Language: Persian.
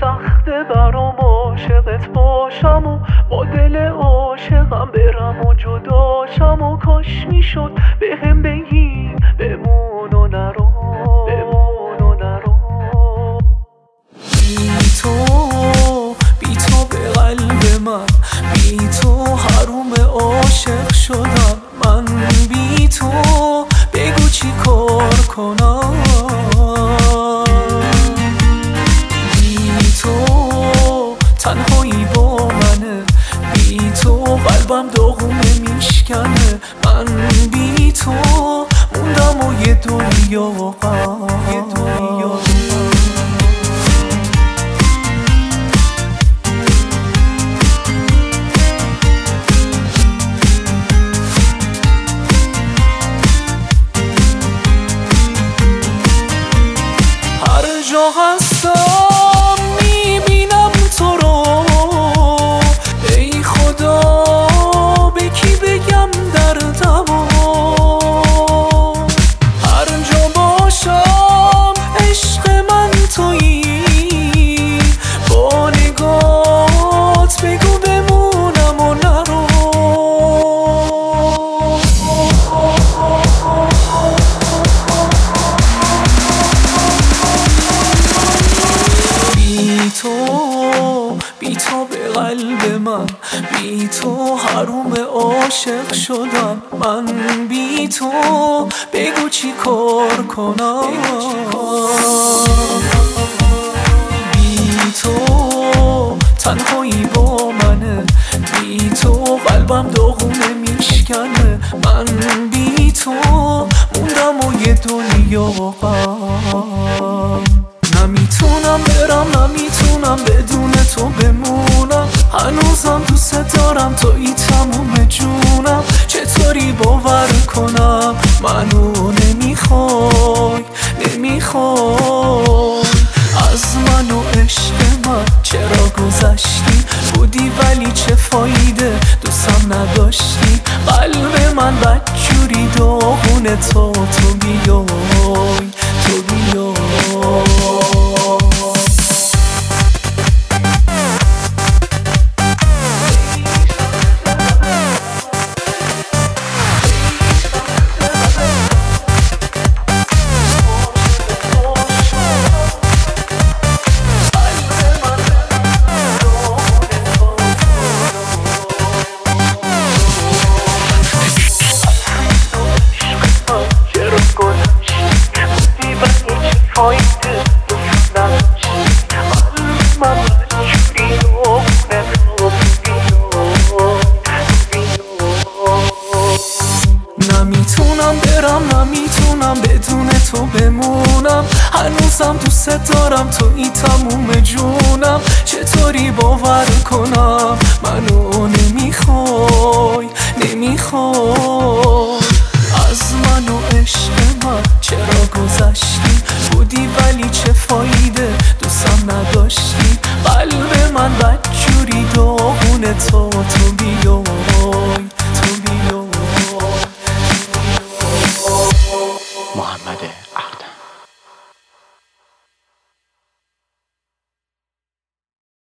سخته برام عاشقت باشم و با دل عاشقم برم و جداشم و کاش می‌شد به هم بگی بمون و نرو. موندم و یه دنیا غم یه دنیا غم. هر جا هستم بی تو به قلب من بی تو حروم عاشق شدم. من بی تو بگو چی کار کنم؟ بی تو تنهایی با منه. بی تو قلبم داغونه میشکنه. من بی تو موندم و یه دنیا غم. نمی‌تونم برم نمی‌تونم بدون تو بمونم. هنوزم دوست دارم توی تموم جونم. چطوری باور کنم منو نمی‌خوای نمی‌خوای؟ از من و عشق من چرا گذشتی؟ بودی ولی چه فایده؟ دوستم نداشتی. قلب من بدجوری داغونه تا تو تو بیای. نمی‌تونم برم نمی‌تونم بدون تو بمونم. هنوزم دوست دارم توی تموم جونم. چطوری باور کنم؟ منو نمی‌خوای نمی‌خوای. تو تو بیای تو بیای. محمد